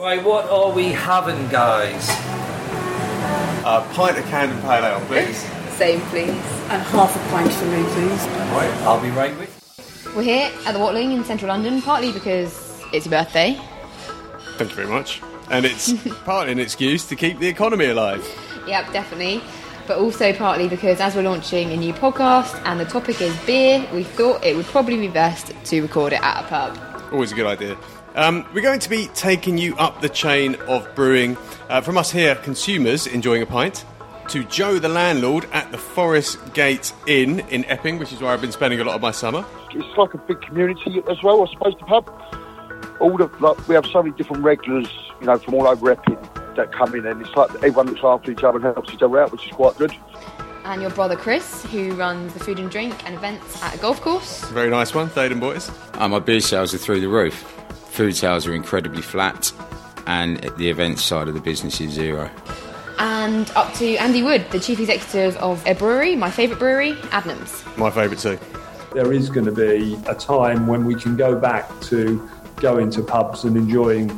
Right, what are we having, guys? A pint of Camden Pale Ale, please. Same, please. And half a pint for me, please. Right, I'll be right with you. We're here at the Watling in central London, partly because it's your birthday. Thank you very much. And it's partly an excuse to keep the economy alive. Yep, definitely. But also partly because as we're launching a new podcast and the topic is beer, we thought it would probably be best to record it at a pub. Always a good idea. Um, we're going to be taking you up the chain of brewing uh, from us here, consumers enjoying a pint, to Joe the landlord at the Forest Gate Inn in Epping, which is where I've been spending a lot of my summer. it's like a big community as well, I suppose, the pub. All the like, we have so many different regulars, you know, from all over Epping that come in, and it's like everyone looks after each other and helps each other out, which is quite good. And your brother Chris, who runs the food and drink and events at a golf course. Very nice one, Thaden boys. And my beer sales are through the roof. Food sales are incredibly flat, and the events side of the business is zero. And up to Andy Wood, the chief executive of a brewery, my favourite brewery, Adnams. My favourite too. there is going to be a time when we can go back to going to pubs and enjoying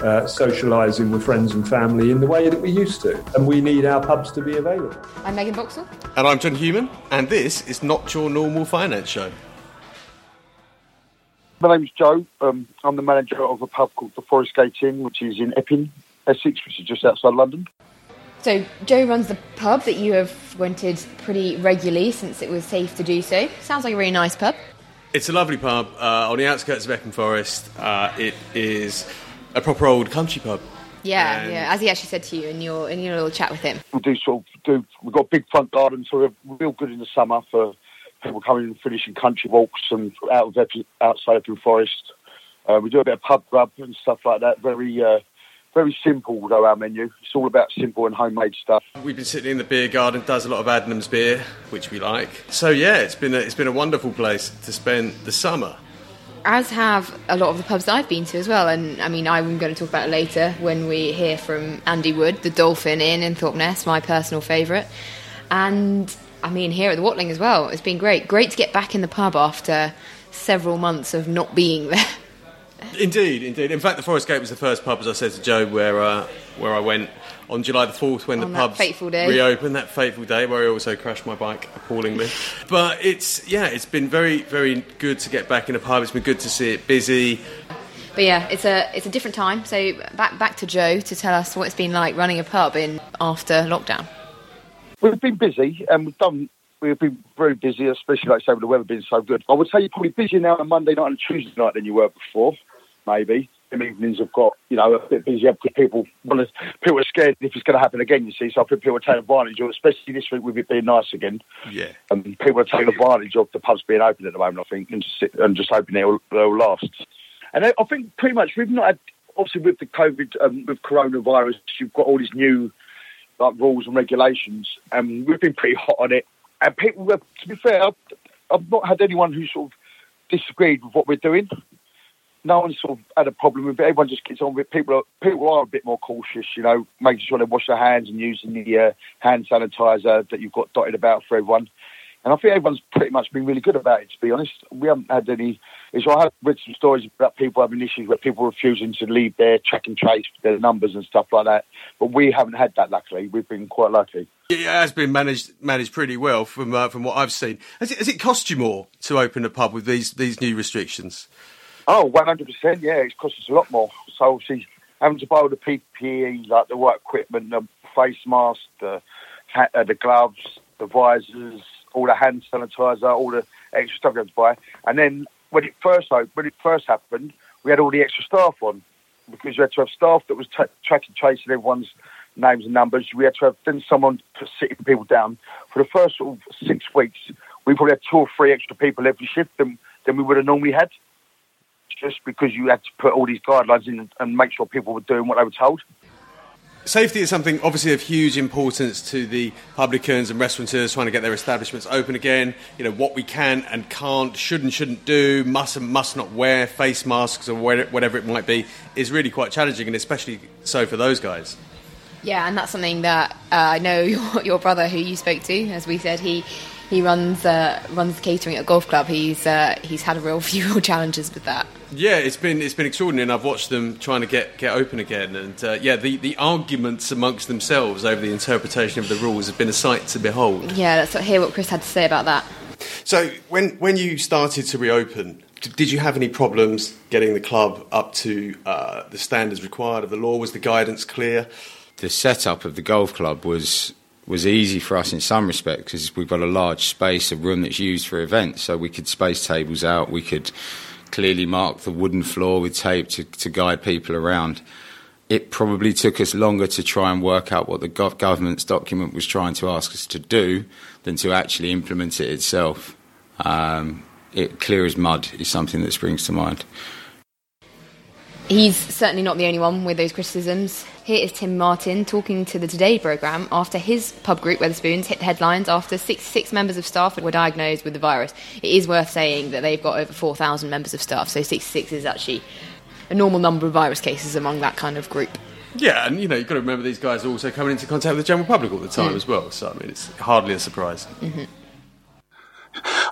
uh, socialising with friends and family in the way that we used to. And we need our pubs to be available. I'm Megan Boxall. And I'm John Hughman, and this is not your normal finance show. My name's Joe. Um, I'm the manager of a pub called the Forest Gate Inn, which is in Epping, Essex, which is just outside London. So Joe runs the pub that you have rented pretty regularly since it was safe to do so. Sounds like a really nice pub. It's a lovely pub uh, on the outskirts of Epping Forest. Uh, it is a proper old country pub. Yeah, And- yeah. As he actually said to you in your in your little chat with him. We do sort of do. We've got a big front garden, so we're real good in the summer for people are coming and finishing country walks and out of Epping, outside Epping Forest. Uh, we do a bit of pub grub and stuff like that. Very, uh, very simple though our menu. It's all about simple and homemade stuff. We've been sitting in the beer garden, does a lot of Adnams beer, which we like. So yeah, it's been a, it's been a wonderful place to spend the summer. As have a lot of the pubs I've been to as well. And I mean, I'm going to talk about it later when we hear from Andy Wood, the Dolphin Inn in Thorpeness, my personal favourite. And I mean, here at the Watling as well. It's been great. Great to get back in the pub after several months of not being there. Indeed, indeed. In fact, the Forest Gate was the first pub, as I said to Joe, where uh, where I went on July the fourth when On the pubs reopened. That fateful day where I also crashed my bike appallingly. but it's yeah, it's been very very good to get back in a pub. It's been good to see it busy. But yeah, it's a it's a different time. So back back to Joe to tell us what it's been like running a pub in after lockdown. We've been busy and we've done. We've been very busy, especially like I say with the weather being so good. I would say you're probably busier now on Monday night and Tuesday night than you were before. Maybe some evenings have got you know a bit busier because people to. People are scared if it's going to happen again. You see, so I think people are taking advantage of, it, especially this week with it being nice again. Yeah. And people are taking advantage of the pubs being open at the moment. I think and just sit, and just hoping they'll, they'll last. And I I think pretty much we've not had obviously with the COVID um, with coronavirus, you've got all these new like rules and regulations, and we've been pretty hot on it. And people, were- to be fair, I've, I've not had anyone who sort of disagreed with what we're doing. No one sort of had a problem with it. Everyone just gets on with it. People are people are a bit more cautious, you know, making sure they wash their hands and using the uh, hand sanitizer that you've got dotted about for everyone. And I think everyone's pretty much been really good about it. To be honest, we haven't had any. Is I have read some stories about people having issues where people refusing to leave their track and trace their numbers and stuff like that. But we haven't had that. Luckily, we've been quite lucky. It has been managed managed pretty well from uh, from what I've seen. Has it, has it cost you more to open a pub with these these new restrictions? Oh, 100%, yeah, it's cost us a lot more. So obviously, having to buy all the PPE, like the work equipment, the face mask, the, ha- uh, the gloves, the visors, all the hand sanitizer, all the extra stuff you have to buy. And then when it first when it first happened, we had all the extra staff on because you had to have staff that was t- tracking, tracing everyone's names and numbers. We had to have then someone sitting people down. For the first sort of six weeks, we probably had two or three extra people every shift than, than we would have normally had just because you had to put all these guidelines in and make sure people were doing what they were told. Safety is something obviously of huge importance to the publicans and restaurateurs trying to get their establishments open again. You know what we can and can't, should and shouldn't do, must and must not wear face masks or whatever it might be is really quite challenging, and especially so for those guys. Yeah, and that's something that uh, I know your, your brother, who you spoke to, as we said, he He runs uh, runs catering at a golf club. He's uh, he's had a real few real challenges with that. Yeah, it's been it's been extraordinary, and I've watched them trying to get, get open again. And uh, yeah, the, the arguments amongst themselves over the interpretation of the rules have been a sight to behold. Yeah, let's hear what Chris had to say about that. So when when you started to reopen, did you have any problems getting the club up to uh, the standards required of the law? Was the guidance clear? The setup of the golf club was was easy for us in some respects because we've got a large space, a room that's used for events, so we could space tables out. We could clearly mark the wooden floor with tape to, to guide people around. It probably took us longer to try and work out what the gov- government's document was trying to ask us to do than to actually implement it itself. Um, it clear as mud is something that springs to mind. He's certainly not the only one with those criticisms. Here is Tim Martin talking to the Today programme after his pub group, Wetherspoons, hit the headlines after 66 members of staff were diagnosed with the virus. It is worth saying that they've got over 4,000 members of staff, so 66 is actually a normal number of virus cases among that kind of group. Yeah, and you know you've got to remember these guys are also coming into contact with the general public all the time mm. as well. So I mean, it's hardly a surprise. Mm-hmm.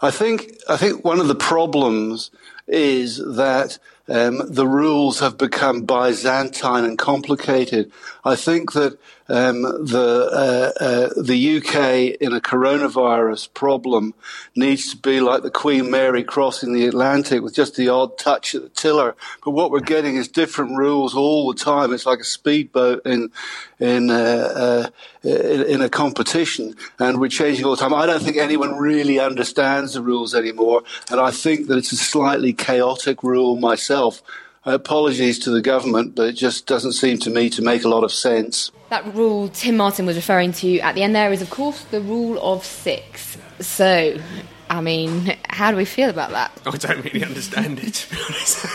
I think I think one of the problems is that um, the rules have become Byzantine and complicated. I think that um, the uh, uh, the UK in a coronavirus problem needs to be like the Queen Mary crossing the Atlantic with just the odd touch at the tiller. But what we're getting is different rules all the time. It's like a speedboat in in uh, uh, in, in a competition, and we're changing all the time. I don't think anyone really understands the rules anymore, and I think that it's a slightly chaotic rule myself. Apologies to the government, but it just doesn't seem to me to make a lot of sense. That rule Tim Martin was referring to at the end there is, of course, the rule of six. So, I mean, how do we feel about that? I don't really understand it, to be honest.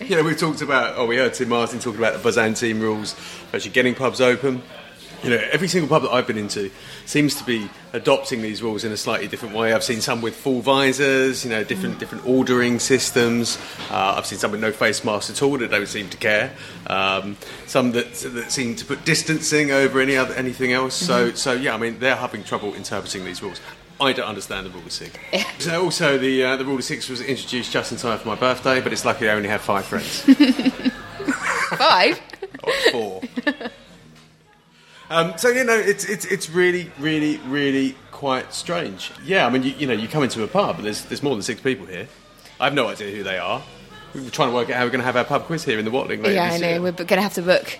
you know, we've talked about, oh, we heard Tim Martin talking about the Byzantine rules, actually getting pubs open. You know, every single pub that I've been into seems to be adopting these rules in a slightly different way. I've seen some with full visors, you know, different different ordering systems. Uh, I've seen some with no face masks at all that don't seem to care. Um, some that that seem to put distancing over any other anything else. So so yeah, I mean, they're having trouble interpreting these rules. I don't understand the rule of six. So also the uh, the rule of six was introduced just in time for my birthday, but it's lucky I only have five friends. Five? or four. Um, so you know, it's it's it's really, really, really quite strange. Yeah, I mean, you, you know, you come into a pub, and there's there's more than six people here. I have no idea who they are. We're trying to work out how we're going to have our pub quiz here in the Watling. later yeah, I know. year. We're going to have to book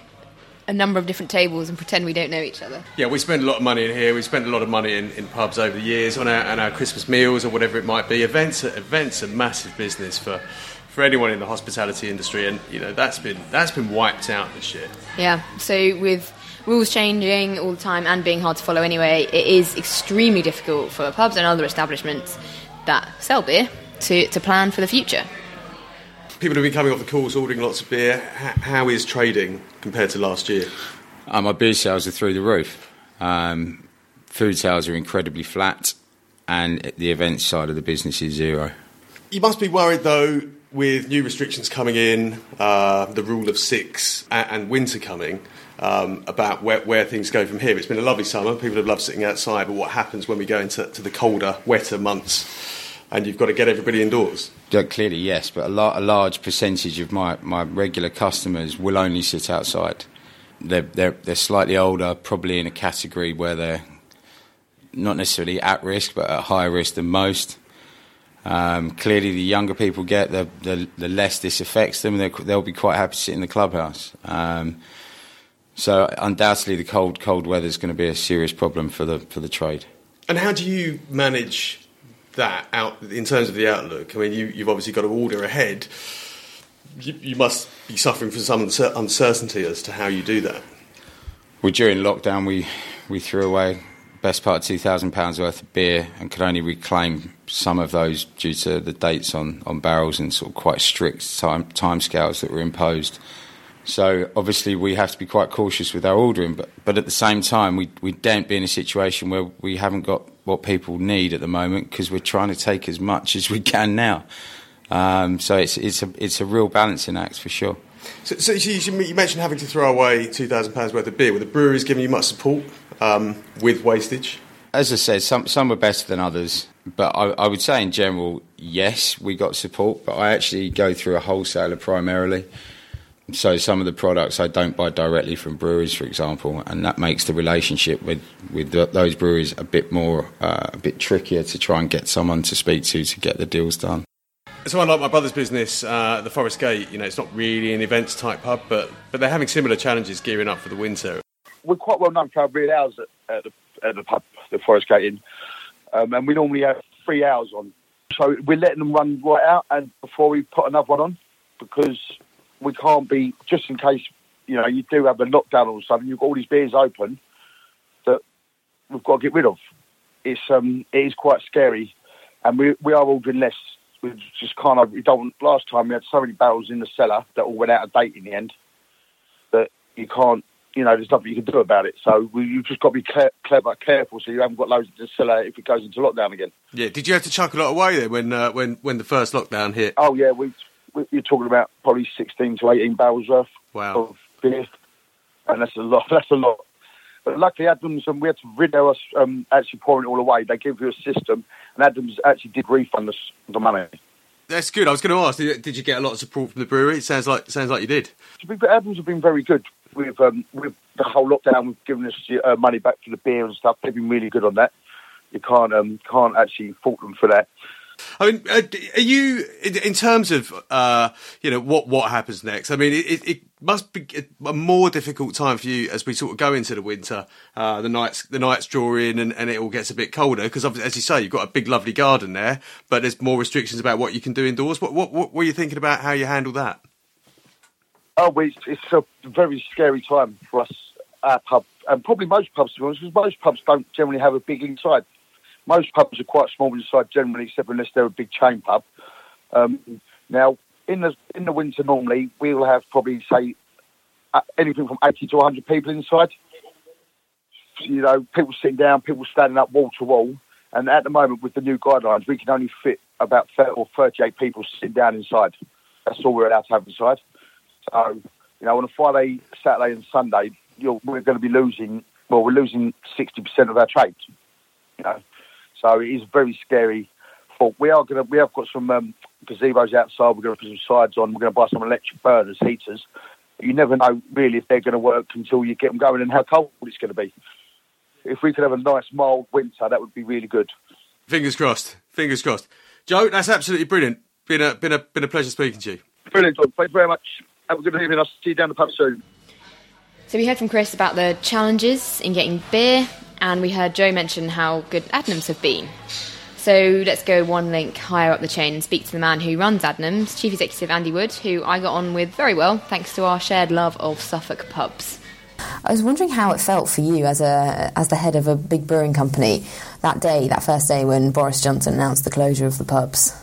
a number of different tables and pretend we don't know each other. Yeah, we spend a lot of money in here. We spend a lot of money in, in pubs over the years on our, on our Christmas meals or whatever it might be. Events, are, events are massive business for, for anyone in the hospitality industry, and you know that's been that's been wiped out this year. Yeah, so with rules changing all the time and being hard to follow anyway, it is extremely difficult for pubs and other establishments that sell beer to, to plan for the future. People have been coming off the course ordering lots of beer. H- how is trading compared to last year? Uh, my beer sales are through the roof. Um, food sales are incredibly flat, and the events side of the business is zero. You must be worried though with new restrictions coming in, uh, the rule of six, and, and winter coming. Um, about where, where things go from here. It's been a lovely summer. People have loved sitting outside, but what happens when we go into to the colder, wetter months, and you've got to get everybody indoors? Yeah, clearly, yes, but a, a large percentage of my, my regular customers will only sit outside. They're, they're, they're slightly older, probably in a category where they're not necessarily at risk, but at higher risk than most. Um, clearly, the younger people get, the, the, the less this affects them. They'll, they'll be quite happy to sit in the clubhouse. Um, so, undoubtedly, the cold cold weather is going to be a serious problem for the for the trade. And how do you manage that out in terms of the outlook? I mean, you, you've obviously got to order ahead. You, you must be suffering from some uncertainty as to how you do that. Well, during lockdown, we, we threw away best part of two thousand pounds worth of beer and could only reclaim some of those due to the dates on, on barrels and sort of quite strict time timescales that were imposed. So obviously we have to be quite cautious with our ordering, but but at the same time we we don't be in a situation where we haven't got what people need at the moment because we're trying to take as much as we can now. Um, so it's it's a it's a real balancing act for sure. So, so you, you mentioned having to throw away two thousand pounds worth of beer. Were the breweries giving you much support um, with wastage? As I said, some some were better than others, but I, I would say in general, yes, we got support. But I actually go through a wholesaler primarily. So some of the products I don't buy directly from breweries, for example, and that makes the relationship with with the, those breweries a bit more uh, a bit trickier to try and get someone to speak to to get the deals done. Someone like my brother's business, uh, the Forest Gate, you know, it's not really an events type pub, but but they're having similar challenges gearing up for the winter. We're quite well known for our real ales at, at, the, at the pub, the Forest Gate Inn, um, and we normally have three ales on. So we're letting them run right out, and before we put another one on, because we can't be just in case you know you do have a lockdown or something. You've got all these beers open that we've got to get rid of. It's um it is quite scary, and we we are ordering less. We just can't. We don't. Last time we had so many barrels in the cellar that all went out of date in the end that you can't. You know, there's nothing you can do about it. So we, you've just got to be clever, clever, careful, so you haven't got loads in the cellar if it goes into lockdown again. Yeah, did you have to chuck a lot away then when uh, when when the first lockdown hit? Oh yeah, we you're talking about probably 16 to 18 barrels worth Wow. of beer, and that's a lot. That's a lot. But luckily, Adnams and we had to rid us um, actually pouring it all away. They give you a system, and Adnams actually did refund us the money. That's good. I was going to ask, did, did you get a lot of support from the brewery? It sounds like sounds like you did. To be fair, Adnams have been very good with um, with the whole lockdown. We've given us uh, money back for the beer and stuff. They've been really good on that. You can't um, can't actually fault them for that. I mean, uh, are you in, terms of uh, you know what what happens next? I mean, it, it must be a more difficult time for you as we sort of go into the winter. Uh, the nights the nights draw in, and, and it all gets a bit colder because, as you say, you've got a big, lovely garden there, but there's more restrictions about what you can do indoors. What what, what were you thinking about how you handle that? Oh, it's, it's a very scary time for us, our pub, and probably most pubs, be honest, because most pubs don't generally have a big inside. Most pubs are quite small inside generally, except unless they're a big chain pub. Um, now, in the in the winter, normally we'll have probably say uh, anything from eighty to one hundred people inside. You know, people sitting down, people standing up wall to wall. And at the moment, with the new guidelines, we can only fit about 30 or 38 people sitting down inside. That's all we're allowed to have inside. So, you know, on a Friday, Saturday, and Sunday, we're going to be losing. Well, we're losing 60% of our trade. You know, so it is very scary. But we are going to. We have got some um, gazebos outside. We're going to put some sides on. We're going to buy some electric burners, heaters. You never know really if they're going to work until you get them going and how cold it's going to be. If we could have a nice mild winter, that would be really good. Fingers crossed. Fingers crossed. Joe, that's absolutely brilliant. Been a been a been a pleasure speaking to you. Brilliant, John. Thank you very much. Have a good evening. I'll see you down the pub soon. So we heard from Chris about the challenges in getting beer, and we heard Joe mention how good Adnams have been. So let's go one link higher up the chain and speak to the man who runs Adnams, Chief Executive Andy Wood, who I got on with very well thanks to our shared love of Suffolk pubs. I was wondering how it felt for you as a as the head of a big brewing company that day, that first day when Boris Johnson announced the closure of the pubs.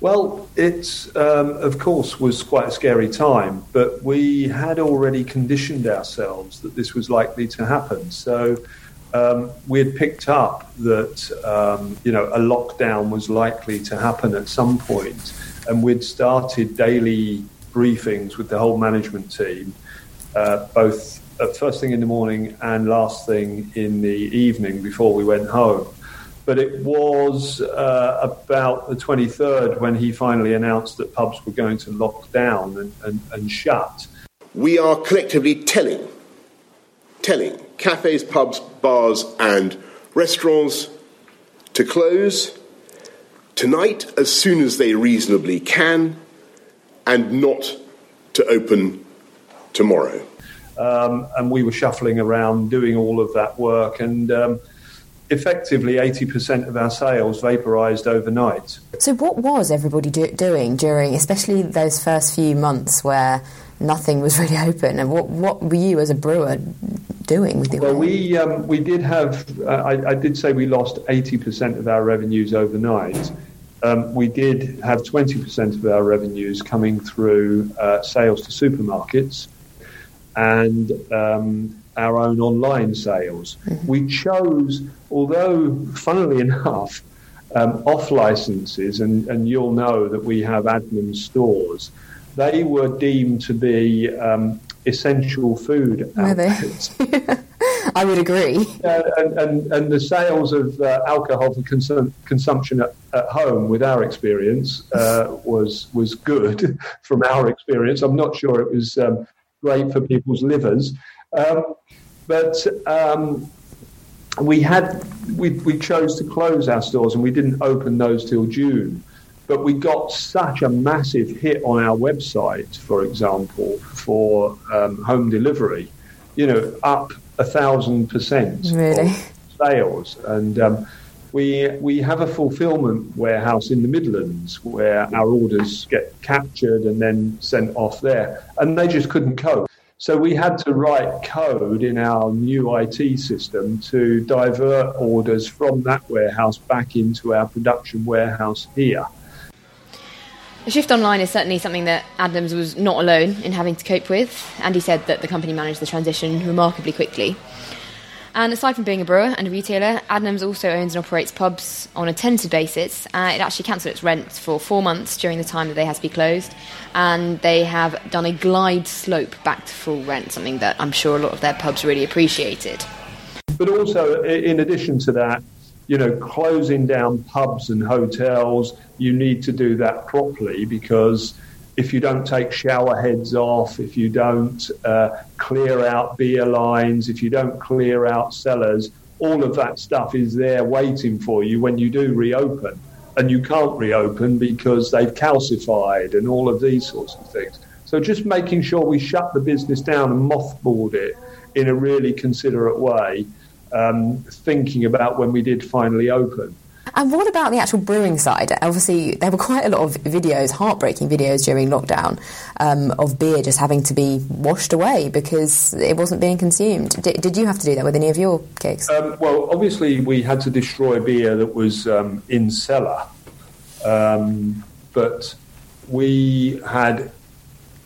Well, it, um, of course, was quite a scary time, but we had already conditioned ourselves that this was likely to happen. So um, we had picked up that, um, you know, a lockdown was likely to happen at some point, and we'd started daily briefings with the whole management team, uh, both at first thing in the morning and last thing in the evening before we went home but it was uh, about the 23rd when he finally announced that pubs were going to lock down and, and, and shut. We are collectively telling, telling cafes, pubs, bars, and restaurants to close tonight as soon as they reasonably can and not to open tomorrow. Um, and we were shuffling around doing all of that work and. Um, effectively 80% of our sales vaporized overnight. So, what was everybody do- doing during, especially those first few months where nothing was really open? And what, what were you as a brewer doing with Well, we, um, we did have, uh, I, I, did say we lost 80% of our revenues overnight. Um, we did have 20% of our revenues coming through uh, sales to supermarkets. And um, our own online sales. Mm-hmm. We chose, although funnily enough, um, off licenses, and, and you'll know that we have Adnams stores, they were deemed to be um, essential food outlets. I would agree. Uh, and, and, and the sales of uh, alcohol for consum- consumption at, at home, with our experience, uh, was was good from our experience. I'm not sure it was um, great for people's livers, um, but um, we had we, we chose to close our stores and we didn't open those till June. But we got such a massive hit on our website, for example, for um, home delivery. You know, up a thousand percent Really? sales, and um, we we have a fulfillment warehouse in the Midlands where our orders get captured and then sent off there, and they just couldn't cope. So we had to write code in our new IT system to divert orders from that warehouse back into our production warehouse here. The shift online is certainly something that Adnams was not alone in having to cope with. Andy said that the company managed the transition remarkably quickly. And aside from being a brewer and a retailer, Adnams also owns and operates pubs on a tenanted basis. Uh, it actually cancelled its rent for four months during the time that they had to be closed, and they have done a glide slope back to full rent, something that I'm sure a lot of their pubs really appreciated. But also, in addition to that, you know, closing down pubs and hotels, you need to do that properly because if you don't take shower heads off, if you don't uh, clear out beer lines, if you don't clear out cellars, all of that stuff is there waiting for you when you do reopen. And you can't reopen because they've calcified and all of these sorts of things. So just making sure we shut the business down and mothballed it in a really considerate way, um, thinking about when we did finally open. And what about the actual brewing side? Obviously, there were quite a lot of videos, heartbreaking videos during lockdown, um, of beer just having to be washed away because it wasn't being consumed. Did, did you have to do that with any of your casks? Um, well, obviously, we had to destroy beer that was um, in cellar, um, but we had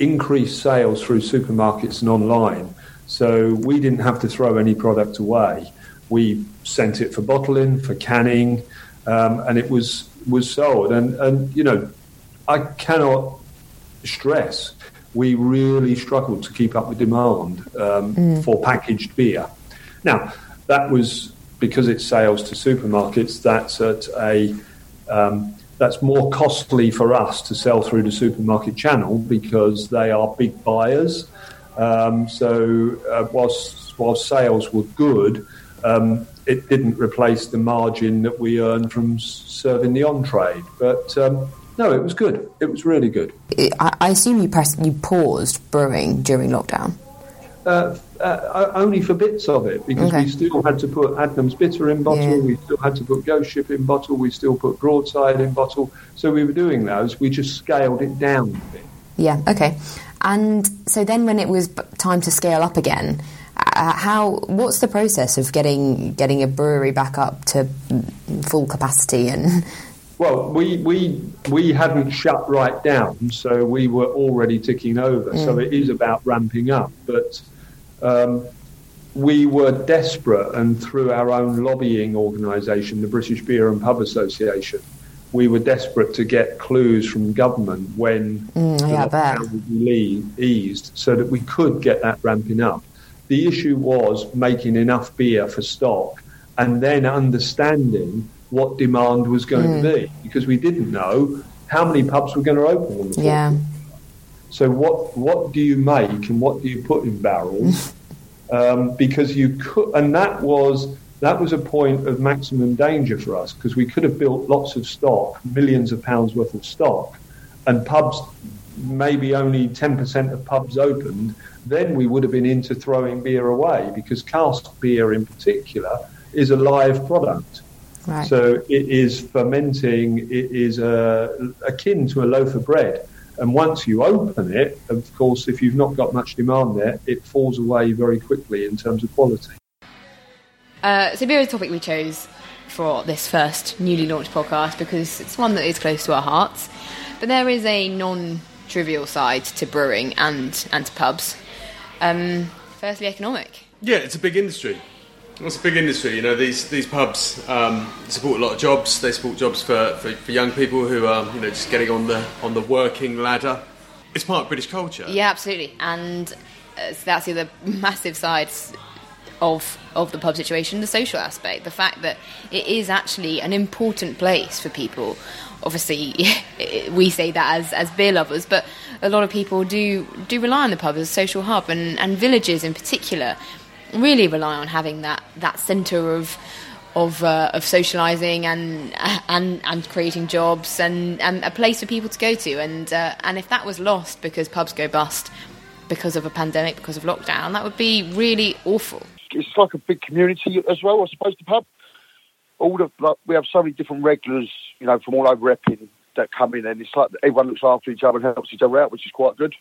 increased sales through supermarkets and online, so we didn't have to throw any product away. We sent it for bottling, for canning, um, and it was was sold. And and you know, I cannot stress we really struggled to keep up with demand um, for packaged beer. Now, that was because it's sales to supermarkets. That's at a um, that's more costly for us to sell through the supermarket channel because they are big buyers. Um, so uh, whilst whilst sales were good, um, it didn't replace the margin that we earn from serving the on trade. But um, no, it was good. It was really good. I, I assume you press, you paused brewing during lockdown. Uh, uh, only for bits of it because Okay. we still had to put Adnams Bitter in bottle, Yeah. we still had to put Ghost Ship in bottle, we still put Broadside in bottle. So we were doing those. We just scaled it down a bit. Yeah, okay. And so then, when it was time to scale up again, uh, how? What's the process of getting getting a brewery back up to mm, full capacity? And Well, we, we, we hadn't shut right down, so we were already ticking over. So it is about ramping up. But um, we were desperate, and through our own lobbying organisation, the British Beer and Pub Association, we were desperate to get clues from government when Mm, the yeah, bet. lockdown would be eased so that we could get that ramping up. The issue was making enough beer for stock and then understanding what demand was going Mm. to be because we didn't know how many pubs were going to open yeah, so what what do you make and what do you put in barrels? um, because you could, and that was that was a point of maximum danger for us because we could have built lots of stock, millions of pounds worth of stock, and pubs maybe only ten percent of pubs opened. Then we would have been into throwing beer away because cask beer in particular is a live product. right. So it is fermenting. It is uh, akin to a loaf of bread. And once you open it, of course, if you've not got much demand there, it falls away very quickly in terms of quality. Uh, so beer is the topic we chose for this first newly launched podcast because it's one that is close to our hearts. But there is a non-trivial side to brewing and and to pubs. Um, firstly, economic. Yeah, it's a big industry. It's a big industry. You know, these these pubs um, support a lot of jobs. They support jobs for, for, for young people who are you know just getting on the on the working ladder. It's part of British culture. Yeah, absolutely. And uh, so that's the other massive side of of the pub situation, the social aspect, the fact that it is actually an important place for people. Obviously, we say that as, as beer lovers, but a lot of people do do rely on the pub as a social hub, and, and villages in particular really rely on having that that centre of of uh, of socialising and and and creating jobs and, and a place for people to go to. And uh, and if that was lost because pubs go bust because of a pandemic, because of lockdown, that would be really awful. It's like a big community as well, I suppose. The pub, all the like, we have so many different regulars, you know, from all over Epping that come in, and it's like everyone looks after each other and helps each other out, which is quite good.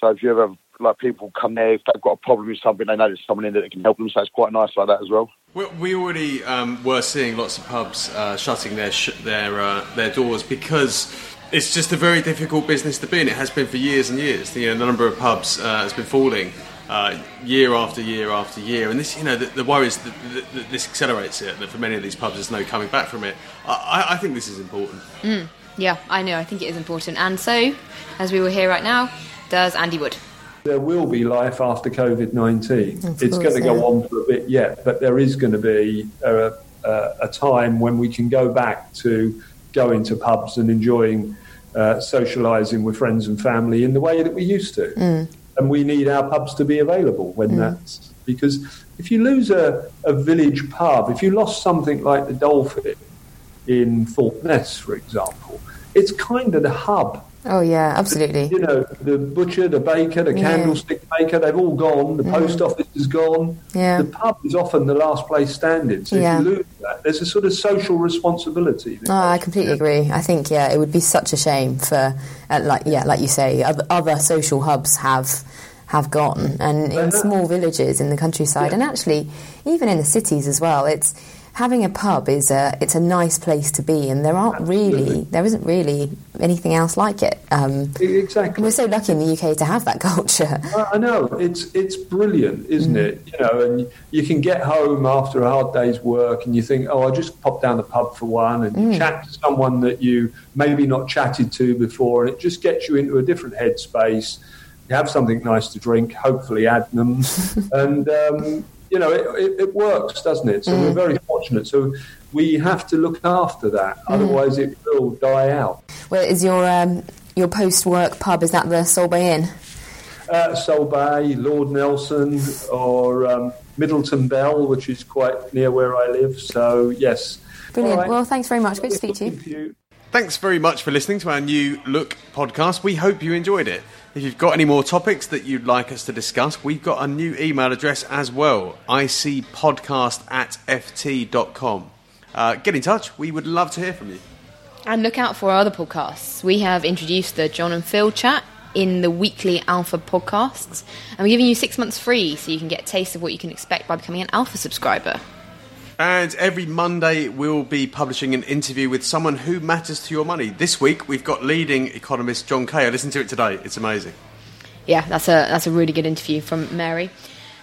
So if you ever like people come there if they've got a problem with something, they know there's someone in there that can help them. So it's quite nice like that as well. We, we already um, were seeing lots of pubs uh, shutting their sh- their uh, their doors because it's just a very difficult business to be in. It has been for years and years. You know, the number of pubs uh, has been falling. Uh, year after year after year, and this, you know, the, the worry is that, that, that, this accelerates it. That for many of these pubs, there's no coming back from it. I, I think this is important. Mm, yeah, I know. I think it is important, and so, as we will hear right now, does Andy Wood. There will be life after COVID 19. It's going to go on for a bit yet, but there is going to be a, a, a time when we can go back to going to pubs and enjoying uh, socialising with friends and family in the way that we used to. Mm. And we need our pubs to be available when Mm. that's because if you lose a, a village pub, if you lost something like the Dolphin in Thorpe Ness, for example, it's kind of the hub. Oh yeah, absolutely. You know, the butcher, the baker, the Yeah. candlestick maker, they've all gone. The Mm. post office is gone. Yeah. The pub is often the last place standing. So Yeah. if you lose that, there's a sort of social responsibility. Oh, I completely agree. I think yeah, it would be such a shame for uh, like yeah, like you say, other, other social hubs have have gone, and in small villages in the countryside, and actually even in the cities as well. It's having a pub is a it's a nice place to be, and there aren't really there isn't really anything else like it. Um, exactly. We're so lucky in the UK to have that culture. I I know it's it's brilliant, isn't Mm. it? You know, and you can get home after a hard day's work, and you think, oh, I'll just pop down the pub for one, and you Mm. chat to someone that you maybe not chatted to before, and it just gets you into a different headspace. You have something nice to drink, hopefully Adnams, and um, you know it, it, it works, doesn't it? So Mm. we're very fortunate. So we have to look after that, Mm. otherwise it will die out. Well, is your um, your post work pub is that the Solway Inn? uh, Solbay, Lord Nelson, or um, Middleton Bell, which is quite near where I live. So, yes. Brilliant. All right. Well, thanks very much. Good to speak to you. Thanks very much for listening to our new Look podcast. We hope you enjoyed it. If you've got any more topics that you'd like us to discuss, we've got a new email address as well icpodcast at ft.com. Uh, get in touch. We would love to hear from you. And look out for our other podcasts. We have introduced the John and Phil chat in the weekly Alpha podcasts, and we're giving you six months free so you can get a taste of what you can expect by becoming an Alpha subscriber. And every Monday, we'll be publishing an interview with someone who matters to your money. This week, we've got leading economist John Kay. I listened to it today. It's amazing. Yeah, that's a that's a really good interview from Mary.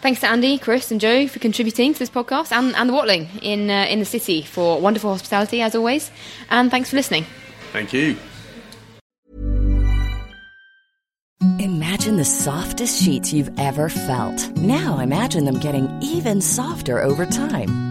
Thanks to Andy, Chris, and Joe for contributing to this podcast, and, and the Watling in uh, in the city for wonderful hospitality as always. And thanks for listening. Thank you. Imagine the softest sheets you've ever felt. Now imagine them getting even softer over time.